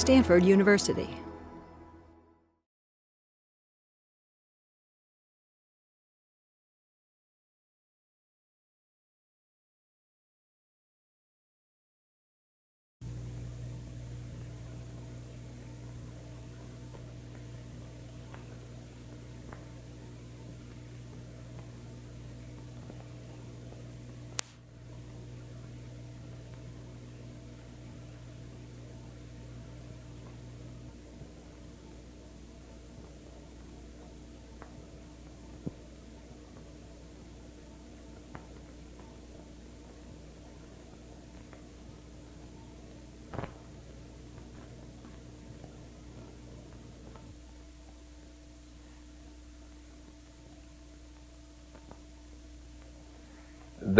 Stanford University.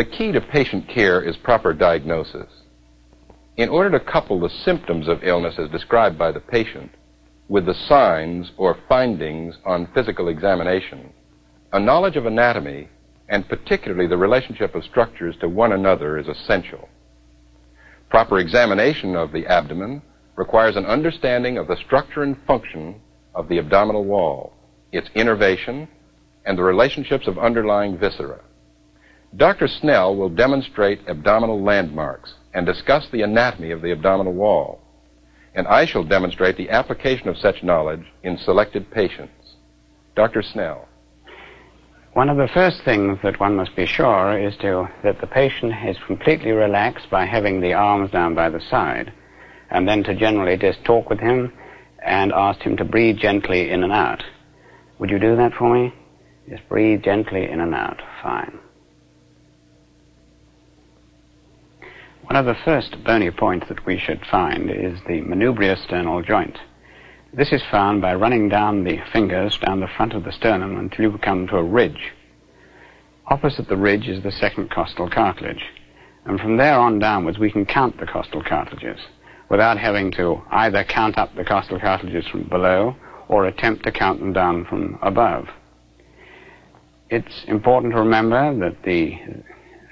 The key to patient care is proper diagnosis. In order to couple the symptoms of illness as described by the patient with the signs or findings on physical examination, a knowledge of anatomy, and particularly the relationship of structures to one another, is essential. Proper examination of the abdomen requires an understanding of the structure and function of the abdominal wall, its innervation, and the relationships of underlying viscera. Dr. Snell will demonstrate abdominal landmarks and discuss the anatomy of the abdominal wall. And I shall demonstrate the application of such knowledge in selected patients. Dr. Snell. One of the first things that one must be sure is to, that the patient is completely relaxed by having the arms down by the side, and then to generally just talk with him and ask him to breathe gently in and out. Would you do that for me? Just breathe gently in and out. Fine. One of the first bony points that we should find is the manubriosternal joint. This is found by running down the fingers down the front of the sternum until you come to a ridge. Opposite the ridge is the second costal cartilage. And from there on downwards, we can count the costal cartilages without having to either count up the costal cartilages from below or attempt to count them down from above. It's important to remember that the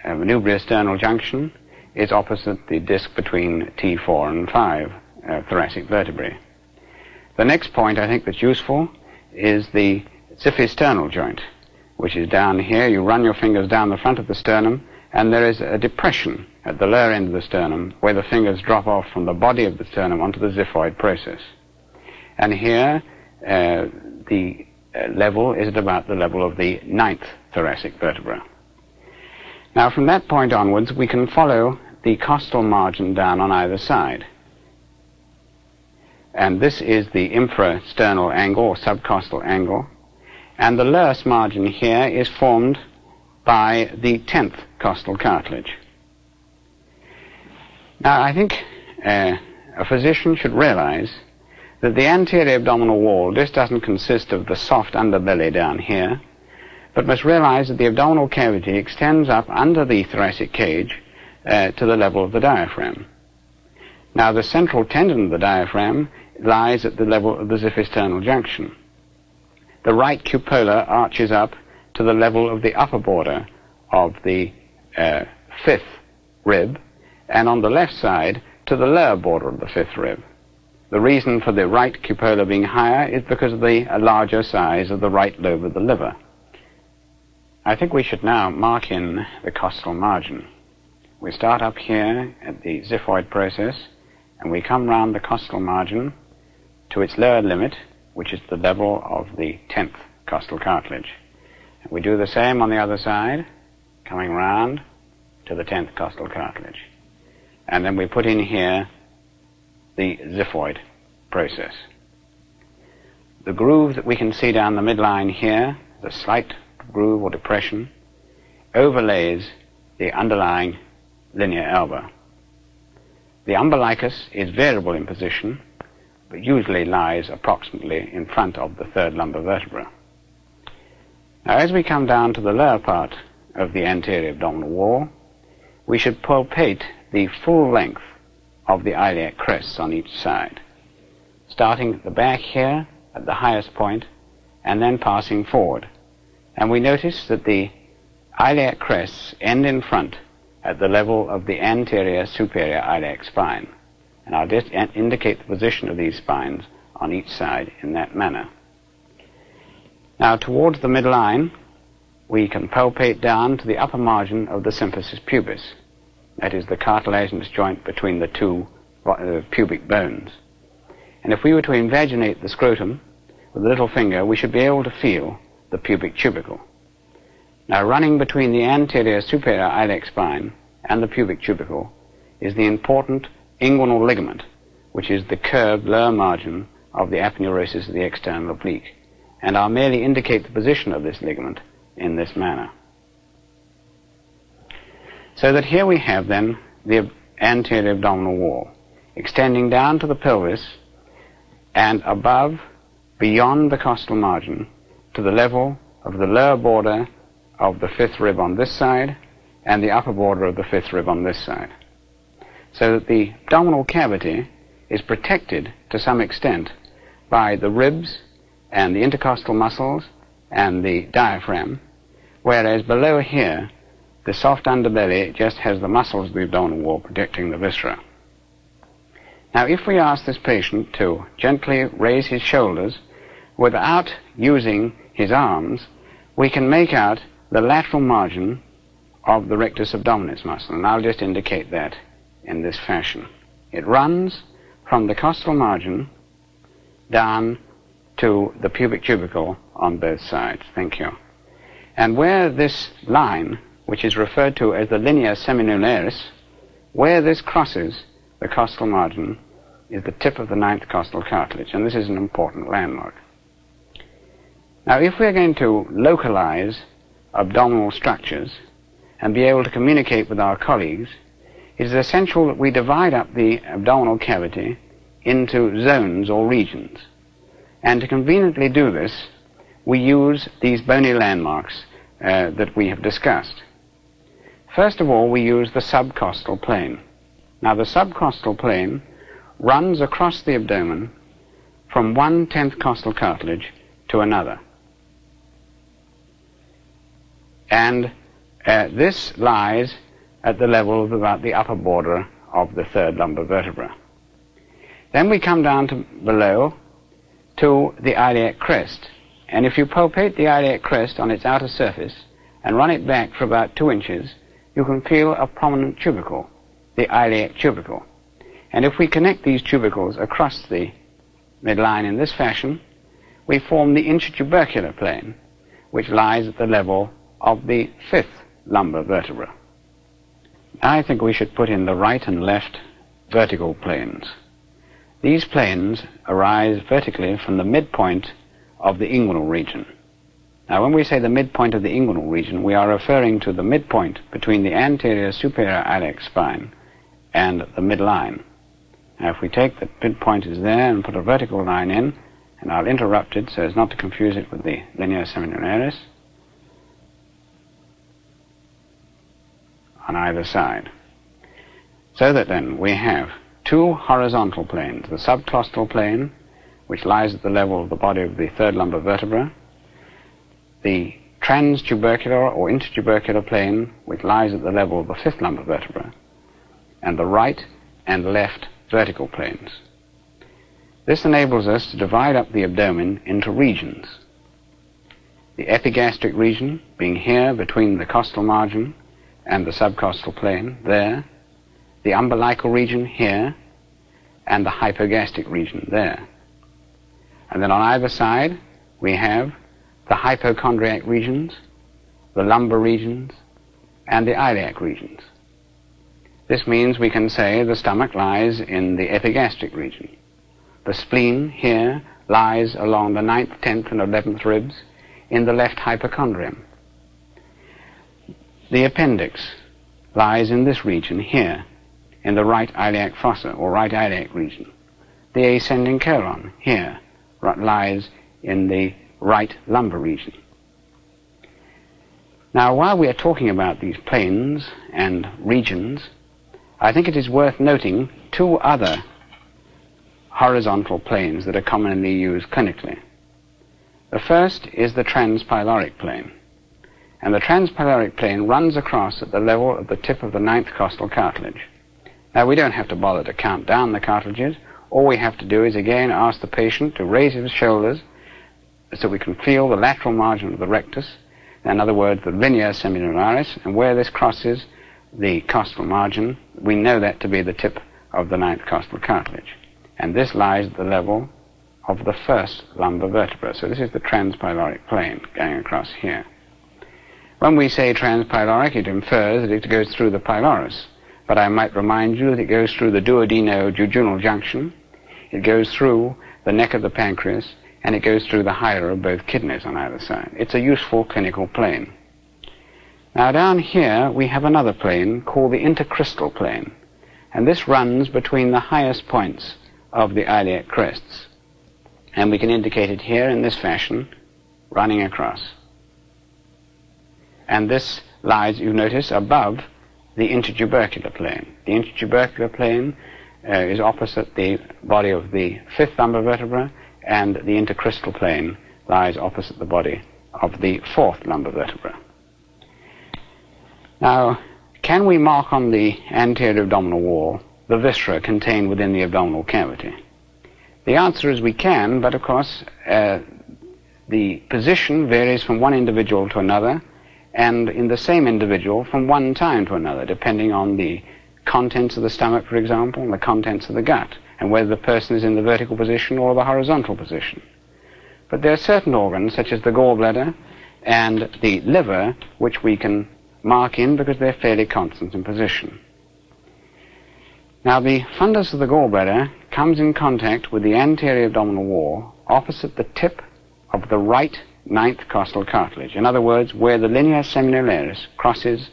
uh, manubriosternal junction is opposite the disc between T4 and 5 uh, thoracic vertebrae. The next point I think that's useful is the xiphisternal joint, which is down here. You run your fingers down the front of the sternum, and there is a depression at the lower end of the sternum where the fingers drop off from the body of the sternum onto the xiphoid process. And here, uh, the uh, level is at about the level of the ninth thoracic vertebra. Now, from that point onwards, we can follow the costal margin down on either side. And this is the infrasternal angle or subcostal angle. And the Lurs margin here is formed by the 10th costal cartilage. Now, I think uh, a physician should realize that the anterior abdominal wall just doesn't consist of the soft underbelly down here, but must realize that the abdominal cavity extends up under the thoracic cage uh, to the level of the diaphragm. Now, the central tendon of the diaphragm lies at the level of the xiphisternal junction. The right cupola arches up to the level of the upper border of the uh, fifth rib, and on the left side to the lower border of the fifth rib. The reason for the right cupola being higher is because of the larger size of the right lobe of the liver. I think we should now mark in the costal margin. We start up here at the xiphoid process, and we come round the costal margin to its lower limit, which is the level of the 10th costal cartilage. And we do the same on the other side, coming round to the 10th costal cartilage. And then we put in here the xiphoid process. The groove that we can see down the midline here, the slight groove or depression, overlays the underlying linea alba. The umbilicus is variable in position, but usually lies approximately in front of the third lumbar vertebra. Now, as we come down to the lower part of the anterior abdominal wall, we should palpate the full length of the iliac crests on each side, starting at the back here at the highest point and then passing forward. And we notice that the iliac crests end in front at the level of the anterior superior iliac spine. And I'll just indicate the position of these spines on each side in that manner. Now, towards the midline, we can palpate down to the upper margin of the symphysis pubis. That is the cartilaginous joint between the two uh, pubic bones. And if we were to invaginate the scrotum with a little finger, we should be able to feel the pubic tubercle. Now, running between the anterior superior iliac spine and the pubic tubercle is the important inguinal ligament, which is the curved lower margin of the aponeurosis of the external oblique and I'll merely indicate the position of this ligament in this manner. So that here we have then the anterior abdominal wall extending down to the pelvis and above, beyond the costal margin, to the level of the lower border of the fifth rib on this side and the upper border of the fifth rib on this side. So that the abdominal cavity is protected to some extent by the ribs and the intercostal muscles and the diaphragm, whereas below here, the soft underbelly just has the muscles of the abdominal wall protecting the viscera. Now, if we ask this patient to gently raise his shoulders without using his arms, we can make out the lateral margin of the rectus abdominis muscle, and I'll just indicate that in this fashion. It runs from the costal margin down to the pubic tubercle on both sides. Thank you. And where this line, which is referred to as the linea semilunaris, where this crosses the costal margin is the tip of the ninth costal cartilage, and this is an important landmark. Now, if we're going to localize abdominal structures and be able to communicate with our colleagues, it is essential that we divide up the abdominal cavity into zones or regions. And to conveniently do this, we use these bony landmarks uh, that we have discussed. First of all, we use the subcostal plane. Now, the subcostal plane runs across the abdomen from one tenth costal cartilage to another. And uh, this lies at the level of about the upper border of the third lumbar vertebra. Then we come down to below to the iliac crest. And if you palpate the iliac crest on its outer surface and run it back for about two inches, you can feel a prominent tubercle, the iliac tubercle. And if we connect these tubercles across the midline in this fashion, we form the intertubercular plane, which lies at the level of the fifth lumbar vertebra. I think we should put in the right and left vertical planes. These planes arise vertically from the midpoint of the inguinal region. Now, when we say the midpoint of the inguinal region, we are referring to the midpoint between the anterior superior iliac spine and the midline. Now, if we take the midpoint is there and put a vertical line in, and I'll interrupt it so as not to confuse it with the linea semilunaris, on either side. So that then we have two horizontal planes, the subcostal plane, which lies at the level of the body of the third lumbar vertebra, the transtubercular or intertubercular plane, which lies at the level of the fifth lumbar vertebra, and the right and left vertical planes. This enables us to divide up the abdomen into regions. The epigastric region being here between the costal margin and the subcostal plane, there, the umbilical region here, and the hypogastric region there. And then on either side, we have the hypochondriac regions, the lumbar regions, and the iliac regions. This means we can say the stomach lies in the epigastric region. The spleen here lies along the ninth, tenth, and eleventh ribs in the left hypochondrium. The appendix lies in this region here in the right iliac fossa or right iliac region. The ascending colon here lies in the right lumbar region. Now, while we are talking about these planes and regions, I think it is worth noting two other horizontal planes that are commonly used clinically. The first is the transpyloric plane. And the transpyloric plane runs across at the level of the tip of the ninth costal cartilage Now, we don't have to bother to count down the cartilages. All we have to do is again ask the patient to raise his shoulders so we can feel the lateral margin of the rectus, in other words, the linea semilunaris, and where this crosses the costal margin, we know that to be the tip of the ninth costal cartilage. And this lies at the level of the first lumbar vertebra. So this is the transpyloric plane going across here. When we say transpyloric, it infers that it goes through the pylorus. But I might remind you that it goes through the duodenojejunal junction, it goes through the neck of the pancreas, and it goes through the hilar of both kidneys on either side. It's a useful clinical plane. Now down here we have another plane called the intercristal plane, and this runs between the highest points of the iliac crests. And we can indicate it here in this fashion, running across. And this lies, you notice, above the intertubercular plane. The intertubercular plane uh, is opposite the body of the fifth lumbar vertebra, and the intercristal plane lies opposite the body of the fourth lumbar vertebra. Now, can we mark on the anterior abdominal wall the viscera contained within the abdominal cavity? The answer is we can, but of course, uh, the position varies from one individual to another, and in the same individual from one time to another, depending on the contents of the stomach, for example, and the contents of the gut, and whether the person is in the vertical position or the horizontal position. But there are certain organs, such as the gallbladder and the liver, which we can mark in because they're fairly constant in position. Now, the fundus of the gallbladder comes in contact with the anterior abdominal wall opposite the tip of the right ninth costal cartilage. In other words, where the linea semilunaris crosses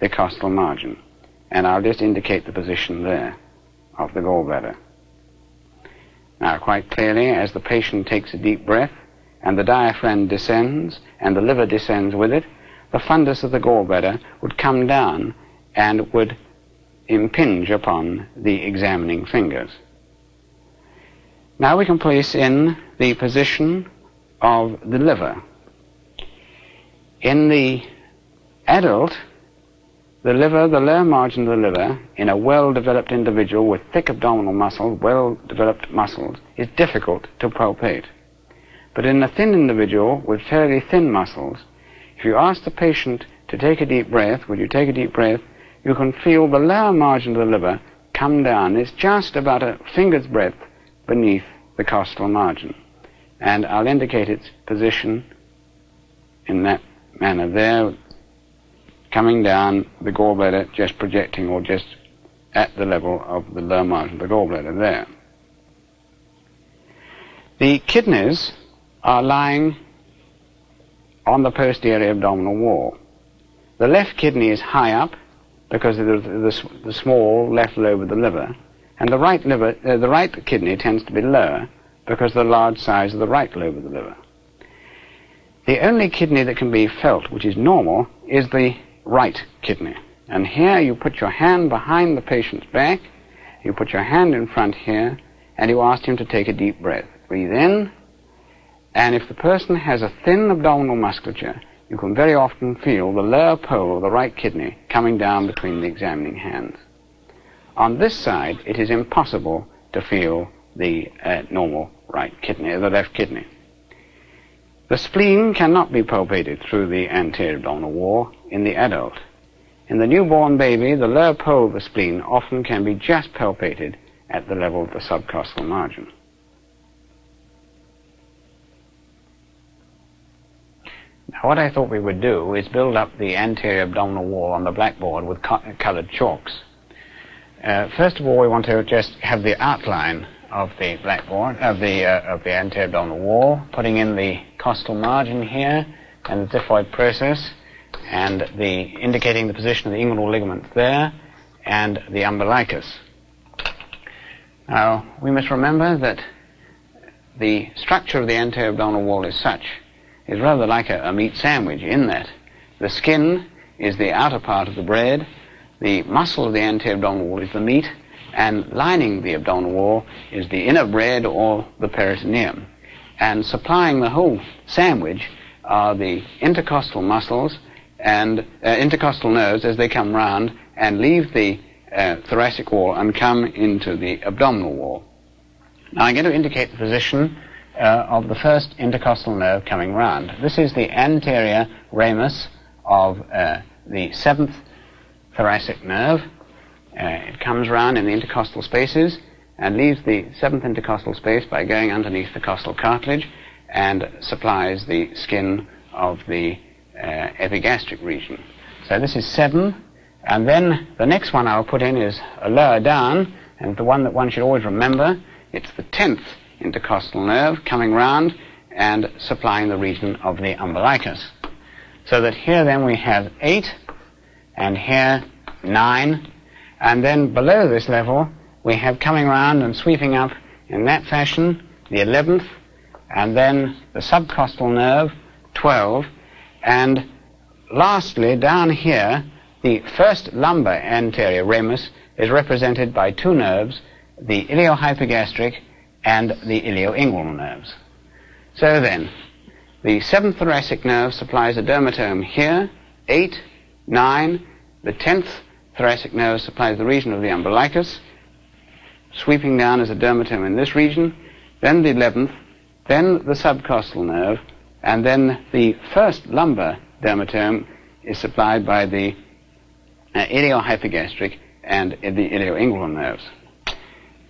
the costal margin. And I'll just indicate the position there of the gallbladder. Now, quite clearly, as the patient takes a deep breath and the diaphragm descends and the liver descends with it, the fundus of the gallbladder would come down and would impinge upon the examining fingers. Now we can place in the position of the liver. In the adult, the liver, the lower margin of the liver, in a well-developed individual with thick abdominal muscles, well-developed muscles, is difficult to palpate. But in a thin individual with fairly thin muscles, if you ask the patient to take a deep breath, would you take a deep breath, you can feel the lower margin of the liver come down. It's just about a finger's breadth beneath the costal margin and I'll indicate its position in that manner there, coming down the gallbladder, just projecting or just at the level of the lower margin of the gallbladder there. The kidneys are lying on the posterior abdominal wall. The left kidney is high up because of the, the, the small left lobe of the liver, and the right liver, uh, the right kidney tends to be lower because of the large size of the right lobe of the liver. The only kidney that can be felt, which is normal, is the right kidney. And here you put your hand behind the patient's back, you put your hand in front here, and you ask him to take a deep breath. Breathe in, and if the person has a thin abdominal musculature, you can very often feel the lower pole of the right kidney coming down between the examining hands. On this side, it is impossible to feel the uh, normal right kidney, the left kidney. The spleen cannot be palpated through the anterior abdominal wall in the adult. In the newborn baby, the lower pole of the spleen often can be just palpated at the level of the subcostal margin. Now, what I thought we would do is build up the anterior abdominal wall on the blackboard with co colored chalks. Uh, first of all, we want to just have the outline of the blackboard, of the, uh, of the anterior abdominal wall, putting in the costal margin here and the xiphoid process, and the indicating the position of the inguinal ligament there, and the umbilicus. Now, we must remember that the structure of the anterior abdominal wall is such, is rather like a, a meat sandwich in that the skin is the outer part of the bread, the muscle of the anterior abdominal wall is the meat, and lining the abdominal wall is the inner bread or the peritoneum. And supplying the whole sandwich are the intercostal muscles and uh, intercostal nerves as they come round and leave the uh, thoracic wall and come into the abdominal wall. Now I'm going to indicate the position uh, of the first intercostal nerve coming round. This is the anterior ramus of uh, the seventh thoracic nerve. Uh, it comes round in the intercostal spaces and leaves the seventh intercostal space by going underneath the costal cartilage and supplies the skin of the uh, epigastric region. So this is seven, and then the next one I'll put in is a lower down, and the one that one should always remember, it's the tenth intercostal nerve coming round and supplying the region of the umbilicus. So that here then we have eight, and here nine, and then below this level we have coming round and sweeping up in that fashion the eleventh, and then the subcostal nerve, twelve, and lastly down here the first lumbar anterior ramus is represented by two nerves, the iliohypogastric and the ilioinguinal nerves. So then, the seventh thoracic nerve supplies a dermatome here, eight, nine. The tenth thoracic nerve supplies the region of the umbilicus, sweeping down as a dermatome in this region. Then the eleventh, then the subcostal nerve, and then the first lumbar dermatome is supplied by the uh, iliohypogastric and the ilioinguinal nerves.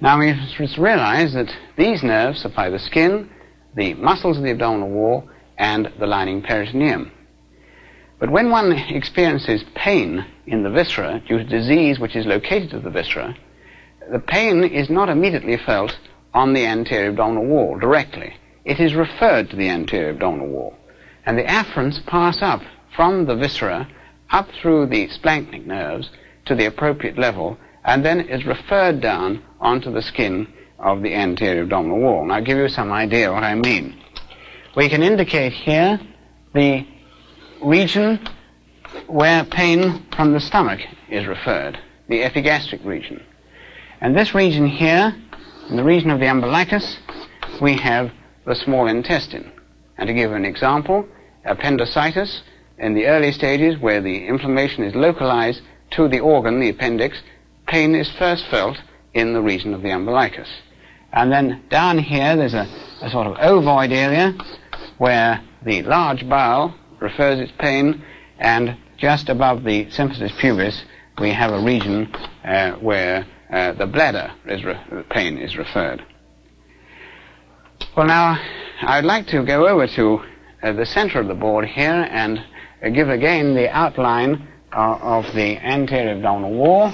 Now we must realize that these nerves supply the skin, the muscles of the abdominal wall, and the lining peritoneum. But when one experiences pain in the viscera due to disease which is located to the viscera, the pain is not immediately felt on the anterior abdominal wall directly. It is referred to the anterior abdominal wall. And the afferents pass up from the viscera up through the splanchnic nerves to the appropriate level and then is referred down onto the skin of the anterior abdominal wall. Now, I'll give you some idea what I mean. We can indicate here the region where pain from the stomach is referred, the epigastric region. And this region here, in the region of the umbilicus, we have the small intestine. And to give an example, appendicitis, in the early stages where the inflammation is localized to the organ, the appendix, pain is first felt in the region of the umbilicus. And then down here there's a, a sort of ovoid area where the large bowel refers its pain, and just above the symphysis pubis we have a region uh, where uh, the bladder is re- pain is referred. Well, now I'd like to go over to uh, the center of the board here and give again the outline uh, of the anterior abdominal wall,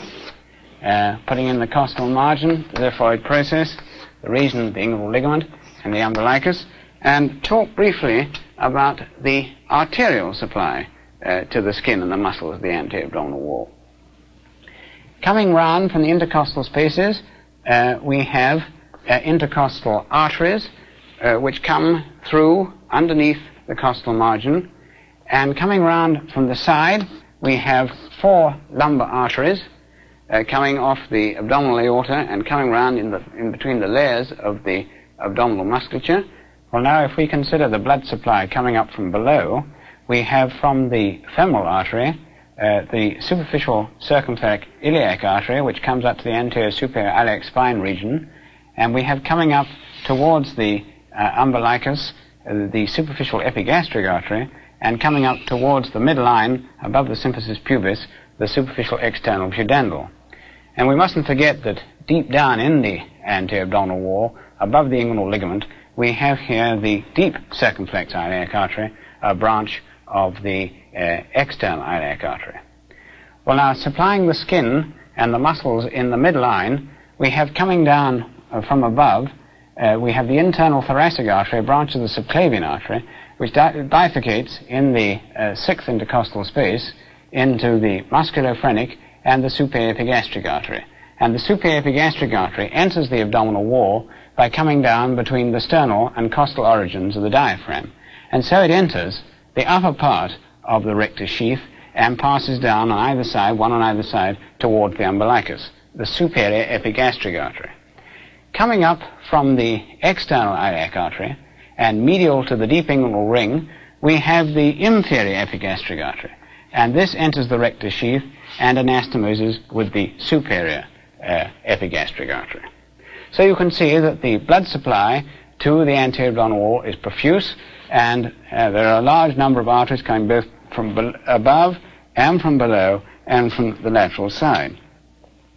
uh, putting in the costal margin, the xiphoid process, the region of the inguinal ligament, and the umbilicus, and talk briefly about the arterial supply uh, to the skin and the muscles of the abdominal wall. Coming round from the intercostal spaces, uh, we have uh, intercostal arteries, uh, which come through underneath the costal margin, and coming round from the side, we have four lumbar arteries uh, coming off the abdominal aorta and coming round in, the, in between the layers of the abdominal musculature. Well, now, if we consider the blood supply coming up from below, we have from the femoral artery uh, the superficial circumflex iliac artery, which comes up to the anterior superior iliac spine region, and we have coming up towards the uh, umbilicus uh, the superficial epigastric artery, and coming up towards the midline above the symphysis pubis, the superficial external pudendal. And we mustn't forget that deep down in the anterior abdominal wall, above the inguinal ligament, we have here the deep circumflex iliac artery, a branch of the uh, external iliac artery. Well, now, supplying the skin and the muscles in the midline, we have coming down uh, from above, uh, we have the internal thoracic artery, a branch of the subclavian artery, which bifurcates in the uh, sixth intercostal space into the musculophrenic and the superior epigastric artery. And the superior epigastric artery enters the abdominal wall by coming down between the sternal and costal origins of the diaphragm. And so it enters the upper part of the rectus sheath and passes down on either side, one on either side, towards the umbilicus, the superior epigastric artery. Coming up from the external iliac artery and medial to the deep inguinal ring, we have the inferior epigastric artery. and this enters the rectus sheath and anastomoses with the superior uh, epigastric artery. So you can see that the blood supply to the anterior abdominal wall is profuse, and uh, there are a large number of arteries coming both from above and from below and from the lateral side.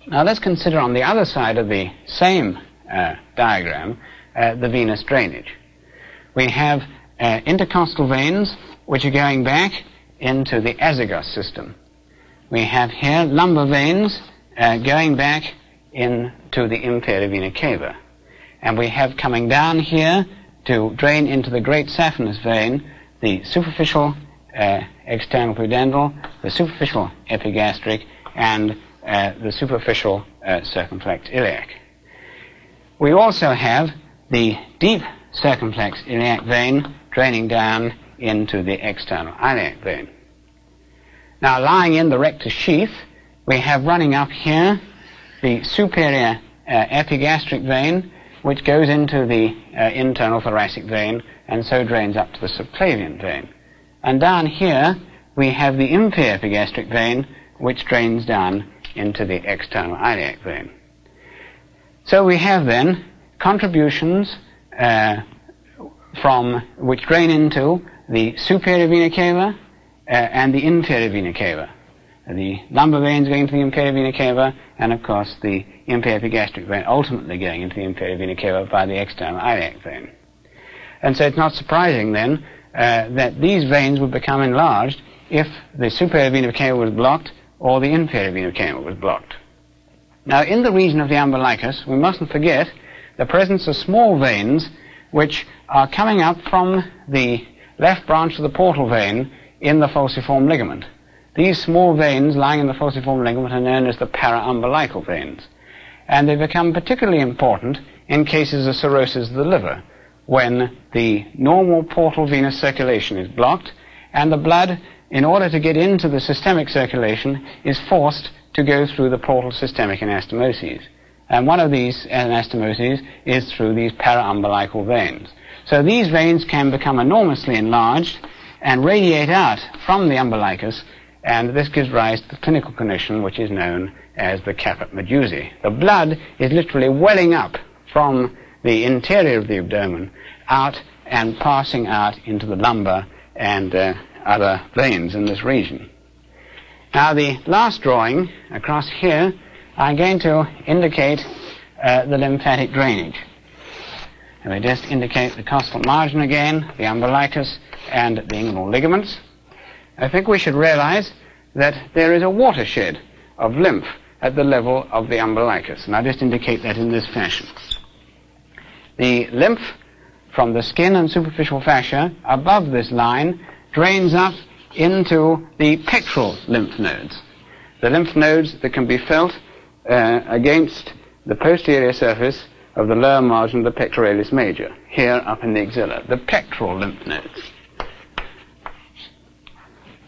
Now let's consider on the other side of the same uh, diagram uh, the venous drainage. We have uh, intercostal veins which are going back into the azygos system. We have here lumbar veins uh, going back into the inferior vena cava. And we have coming down here to drain into the great saphenous vein the superficial uh, external pudendal, the superficial epigastric, and uh, the superficial uh, circumflex iliac. We also have the deep circumflex iliac vein draining down into the external iliac vein. Now, lying in the rectus sheath, we have running up here the superior uh, epigastric vein, which goes into the uh, internal thoracic vein and so drains up to the subclavian vein. And down here, we have the inferior epigastric vein, which drains down into the external iliac vein. So we have then contributions uh, from which drain into the superior vena cava uh, and the inferior vena cava. The lumbar veins going to the inferior vena cava, and of course the inferior epigastric vein ultimately going into the inferior vena cava by the external iliac vein. And so it's not surprising then uh, that these veins would become enlarged if the superior vena cava was blocked or the inferior vena cava was blocked. Now, in the region of the umbilicus, we mustn't forget the presence of small veins which are coming up from the left branch of the portal vein in the falciform ligament. These small veins lying in the falciform ligament are known as the paraumbilical veins. And they become particularly important in cases of cirrhosis of the liver, when the normal portal venous circulation is blocked and the blood, in order to get into the systemic circulation, is forced to go through the portal systemic anastomoses. And one of these anastomoses is through these paraumbilical veins. So these veins can become enormously enlarged and radiate out from the umbilicus, and this gives rise to the clinical condition which is known as the caput medusae. The blood is literally welling up from the interior of the abdomen out and passing out into the lumbar and uh, other veins in this region. Now the last drawing across here, I'm going to indicate uh, the lymphatic drainage. And we just indicate the costal margin again, the umbilicus, and the inguinal ligaments. I think we should realize that there is a watershed of lymph at the level of the umbilicus, and I just indicate that in this fashion. The lymph from the skin and superficial fascia above this line drains up into the pectoral lymph nodes. The lymph nodes that can be felt uh, against the posterior surface of the lower margin of the pectoralis major, here up in the axilla, the pectoral lymph nodes.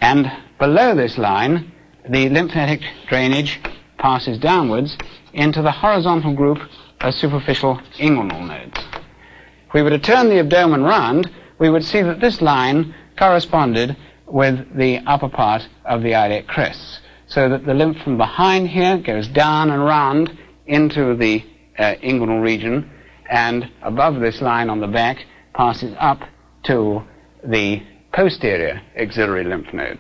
And below this line, the lymphatic drainage passes downwards into the horizontal group of superficial inguinal nodes. If we were to turn the abdomen round, we would see that this line corresponded with the upper part of the iliac crests, so that the lymph from behind here goes down and round into the uh, inguinal region, and above this line on the back passes up to the posterior axillary lymph nodes.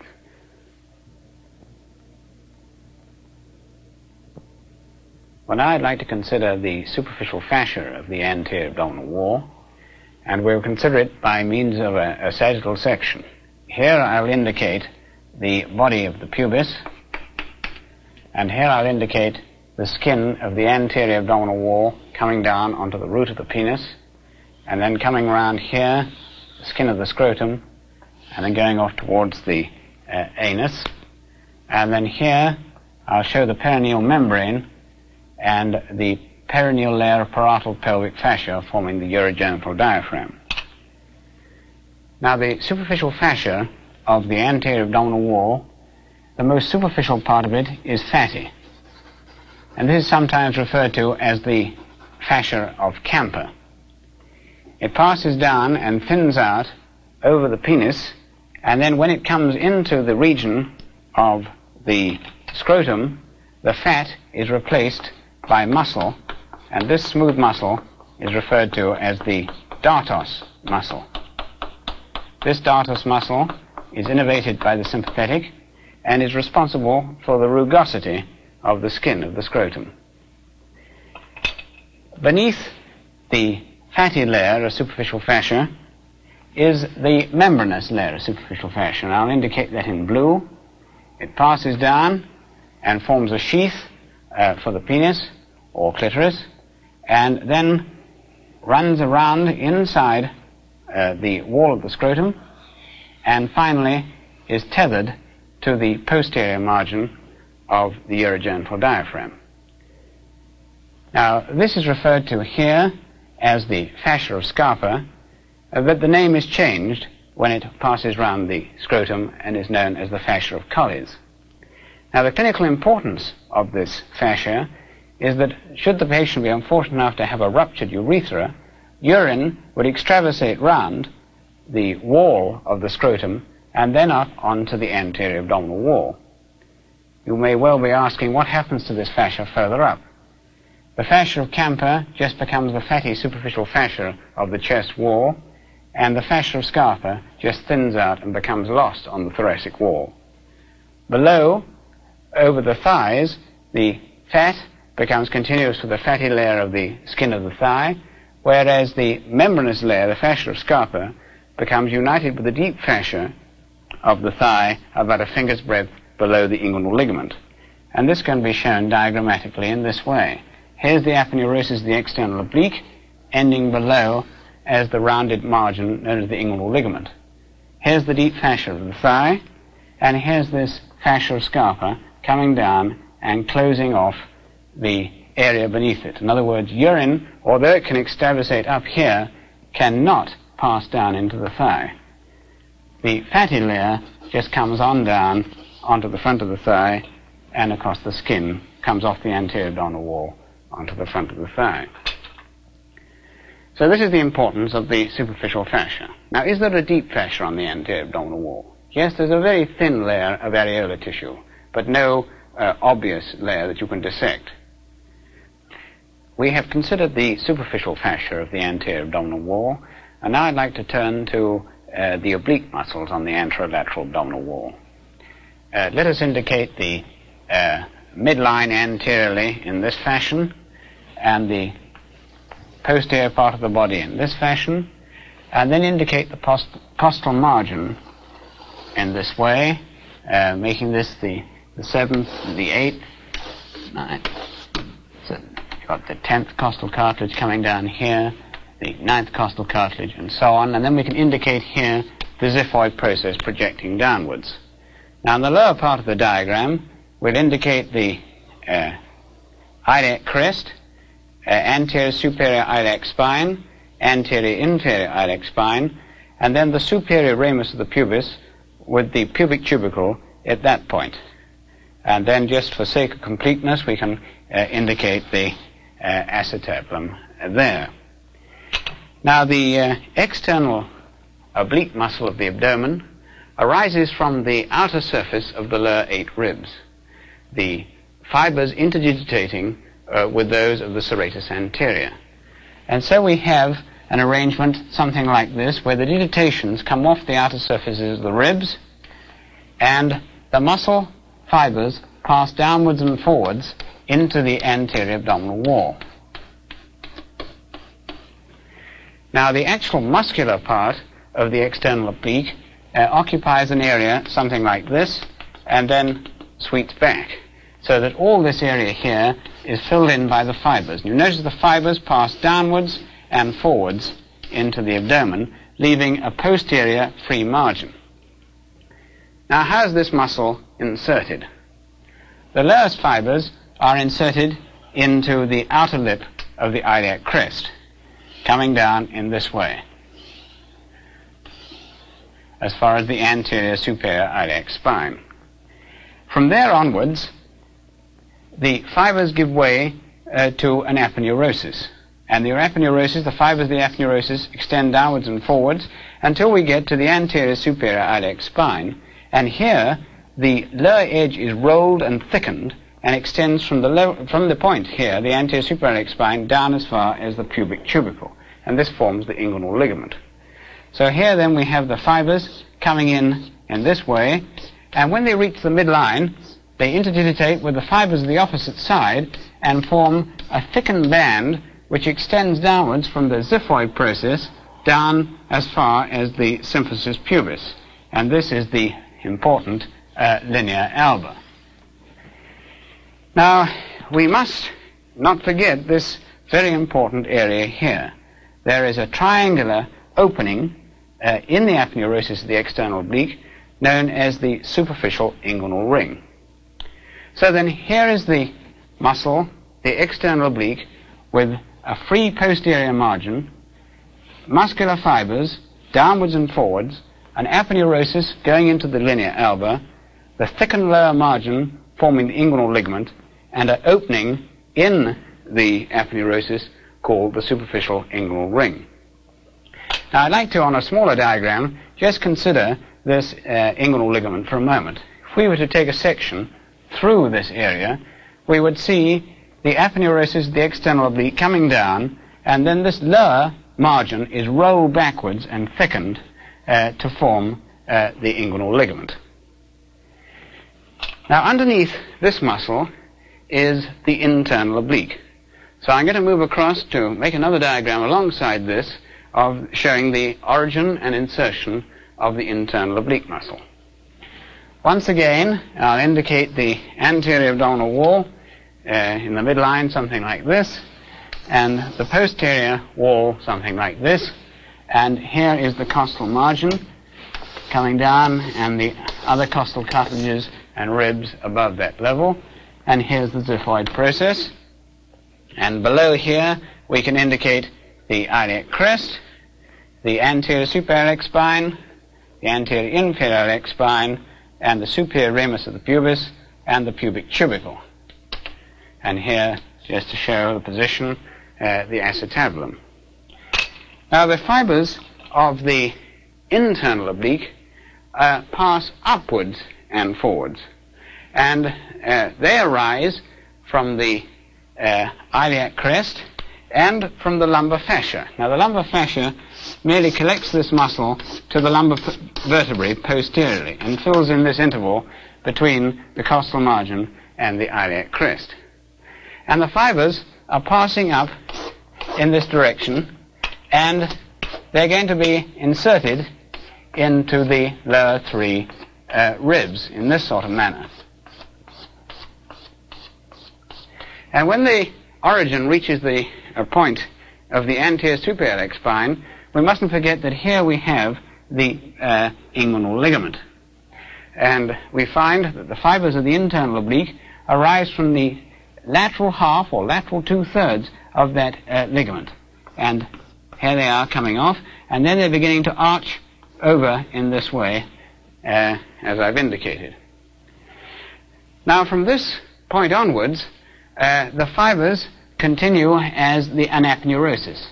Well, now I'd like to consider the superficial fascia of the anterior abdominal wall, and we'll consider it by means of a, a sagittal section. Here I'll indicate the body of the pubis, and here I'll indicate the skin of the anterior abdominal wall coming down onto the root of the penis, and then coming around here, the skin of the scrotum, and then going off towards the uh, anus. And then here I'll show the perineal membrane and the perineal layer of parietal pelvic fascia forming the urogenital diaphragm. Now the superficial fascia of the anterior abdominal wall, the most superficial part of it is fatty. And this is sometimes referred to as the fascia of Camper. It passes down and thins out over the penis, and then when it comes into the region of the scrotum, the fat is replaced by muscle, and this smooth muscle is referred to as the dartos muscle. This dartos muscle is innervated by the sympathetic and is responsible for the rugosity of the skin of the scrotum. Beneath the fatty layer of superficial fascia is the membranous layer of superficial fascia. I'll indicate that in blue. It passes down and forms a sheath uh, for the penis or clitoris, and then runs around inside uh, the wall of the scrotum, and finally is tethered to the posterior margin of the urogenital diaphragm. Now, this is referred to here as the fascia of Scarpa, uh, but the name is changed when it passes round the scrotum and is known as the fascia of Colles. Now, the clinical importance of this fascia is that should the patient be unfortunate enough to have a ruptured urethra, urine would extravasate round the wall of the scrotum and then up onto the anterior abdominal wall. You may well be asking what happens to this fascia further up. The fascia of Camper just becomes the fatty superficial fascia of the chest wall, and the fascia of Scarpa just thins out and becomes lost on the thoracic wall. Below, over the thighs, the fat becomes continuous with the fatty layer of the skin of the thigh, whereas the membranous layer, the fascia of Scarpa, becomes united with the deep fascia of the thigh about a finger's breadth below the inguinal ligament. And this can be shown diagrammatically in this way. Here's the aponeurosis of the external oblique, ending below as the rounded margin known as the inguinal ligament. Here's the deep fascia of the thigh, and here's this fascia of Scarpa coming down and closing off the area beneath it. In other words, urine, although it can extravasate up here, cannot pass down into the thigh. The fatty layer just comes on down onto the front of the thigh and across the skin, comes off the anterior abdominal wall onto the front of the thigh. So this is the importance of the superficial fascia. Now, is there a deep fascia on the anterior abdominal wall? Yes, there's a very thin layer of areolar tissue, but no uh, obvious layer that you can dissect. We have considered the superficial fascia of the anterior abdominal wall, and now I'd like to turn to uh, the oblique muscles on the anterolateral abdominal wall. Uh, let us indicate the uh, midline anteriorly in this fashion, and the posterior part of the body in this fashion, and then indicate the post costal margin in this way, uh, making this the, the seventh, the eighth, ninth. So you've got the tenth costal cartilage coming down here, the ninth costal cartilage, and so on, and then we can indicate here the xiphoid process projecting downwards. Now in the lower part of the diagram, we'll indicate the uh, iliac crest, uh, anterior superior iliac spine, anterior inferior iliac spine, and then the superior ramus of the pubis with the pubic tubercle at that point. And then just for sake of completeness, we can uh, indicate the uh, acetabulum there. Now, the uh, external oblique muscle of the abdomen arises from the outer surface of the lower eight ribs, the fibers interdigitating uh, with those of the serratus anterior. And so we have an arrangement something like this, where the digitations come off the outer surfaces of the ribs, and the muscle fibers pass downwards and forwards into the anterior abdominal wall. Now, the actual muscular part of the external oblique uh, occupies an area something like this, and then sweeps back, so that all this area here is filled in by the fibers. You notice the fibers pass downwards and forwards into the abdomen, leaving a posterior free margin. Now, how is this muscle inserted? The lowest fibers are inserted into the outer lip of the iliac crest coming down in this way as far as the anterior superior iliac spine. From there onwards, the fibers give way uh, to an aponeurosis. And the aponeurosis, the fibers of the aponeurosis extend downwards and forwards until we get to the anterior superior iliac spine. And here, the lower edge is rolled and thickened and extends from the, low, from the point here, the anterior superior iliac spine, down as far as the pubic tubercle. And this forms the inguinal ligament. So here then we have the fibers coming in in this way, and when they reach the midline, they interdigitate with the fibers of the opposite side and form a thickened band which extends downwards from the xiphoid process down as far as the symphysis pubis. And this is the important uh, linea alba. Now, we must not forget this very important area here. There is a triangular opening uh, in the aponeurosis of the external oblique known as the superficial inguinal ring. So then here is the muscle, the external oblique, with a free posterior margin, muscular fibers downwards and forwards, an aponeurosis going into the linea alba, the thickened lower margin forming the inguinal ligament, and an opening in the aponeurosis called the superficial inguinal ring. Now I'd like to, on a smaller diagram, just consider this uh, inguinal ligament for a moment. If we were to take a section through this area, we would see the aponeurosis, the external oblique, coming down, and then this lower margin is rolled backwards and thickened uh, to form uh, the inguinal ligament. Now, underneath this muscle is the internal oblique. So I'm going to move across to make another diagram alongside this of showing the origin and insertion of the internal oblique muscle. Once again, I'll indicate the anterior abdominal wall uh, in the midline, something like this, and the posterior wall, something like this. And here is the costal margin coming down, and the other costal cartilages and ribs above that level. And here's the xiphoid process. And below here, we can indicate the iliac crest, the anterior superior spine, the anterior inferior iliac spine, and the superior ramus of the pubis, and the pubic tubercle. And here, just to show the position, uh, the acetabulum. Now, the fibers of the internal oblique uh, pass upwards and forwards, and uh, they arise from the uh, iliac crest and from the lumbar fascia. Now, the lumbar fascia merely collects this muscle to the lumbar vertebrae posteriorly and fills in this interval between the costal margin and the iliac crest. And the fibers are passing up in this direction and they're going to be inserted into the lower three uh, ribs in this sort of manner. And when the origin reaches the uh, point of the anterior superior spine, we mustn't forget that here we have the uh, inguinal ligament. And we find that the fibers of the internal oblique arise from the lateral half or lateral two-thirds of that uh, ligament. And here they are coming off, and then they're beginning to arch over in this way, uh, as I've indicated. Now, from this point onwards, uh, the fibers continue as the an aponeurosis.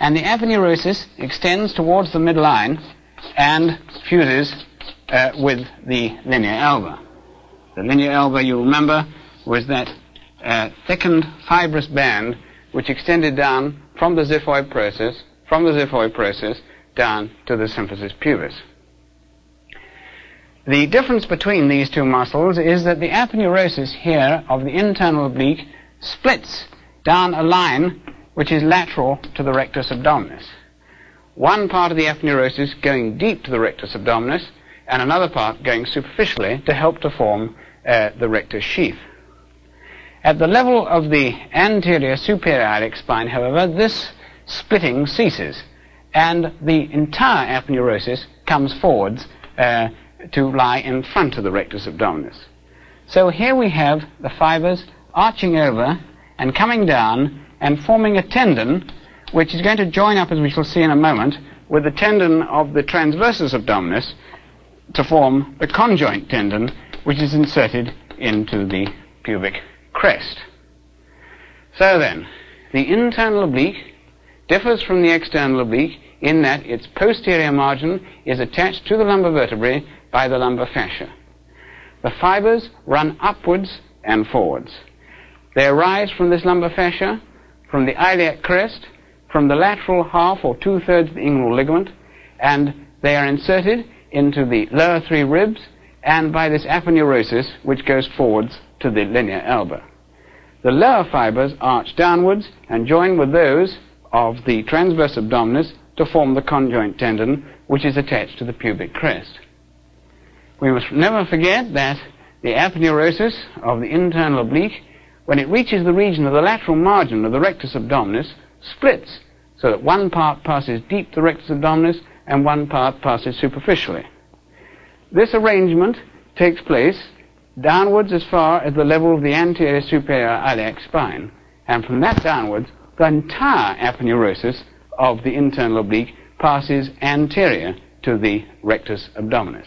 And the aponeurosis extends towards the midline and fuses uh, with the linea alba. The linea alba, you remember, was that uh, thickened fibrous band which extended down from the xiphoid process, from the xiphoid process down to the symphysis pubis. The difference between these two muscles is that the aponeurosis here of the internal oblique splits down a line which is lateral to the rectus abdominis. One part of the aponeurosis going deep to the rectus abdominis and another part going superficially to help to form uh, the rectus sheath. At the level of the anterior superior iliac spine, however, this splitting ceases and the entire aponeurosis comes forwards uh, to lie in front of the rectus abdominis. So here we have the fibers arching over and coming down and forming a tendon which is going to join up, as we shall see in a moment, with the tendon of the transversus abdominis to form the conjoint tendon which is inserted into the pubic crest. So then, the internal oblique differs from the external oblique in that its posterior margin is attached to the lumbar vertebrae by the lumbar fascia. the fibers run upwards and forwards. They arise from this lumbar fascia, from the iliac crest, from the lateral half or two-thirds of the inguinal ligament, and they are inserted into the lower three ribs and by this aponeurosis which goes forwards to the linea alba. The lower fibers arch downwards and join with those of the transverse abdominis to form the conjoint tendon which is attached to the pubic crest. We must never forget that the aponeurosis of the internal oblique, when it reaches the region of the lateral margin of the rectus abdominis, splits so that one part passes deep the rectus abdominis and one part passes superficially. This arrangement takes place downwards as far as the level of the anterior superior iliac spine, and from that downwards, the entire aponeurosis of the internal oblique passes anterior to the rectus abdominis.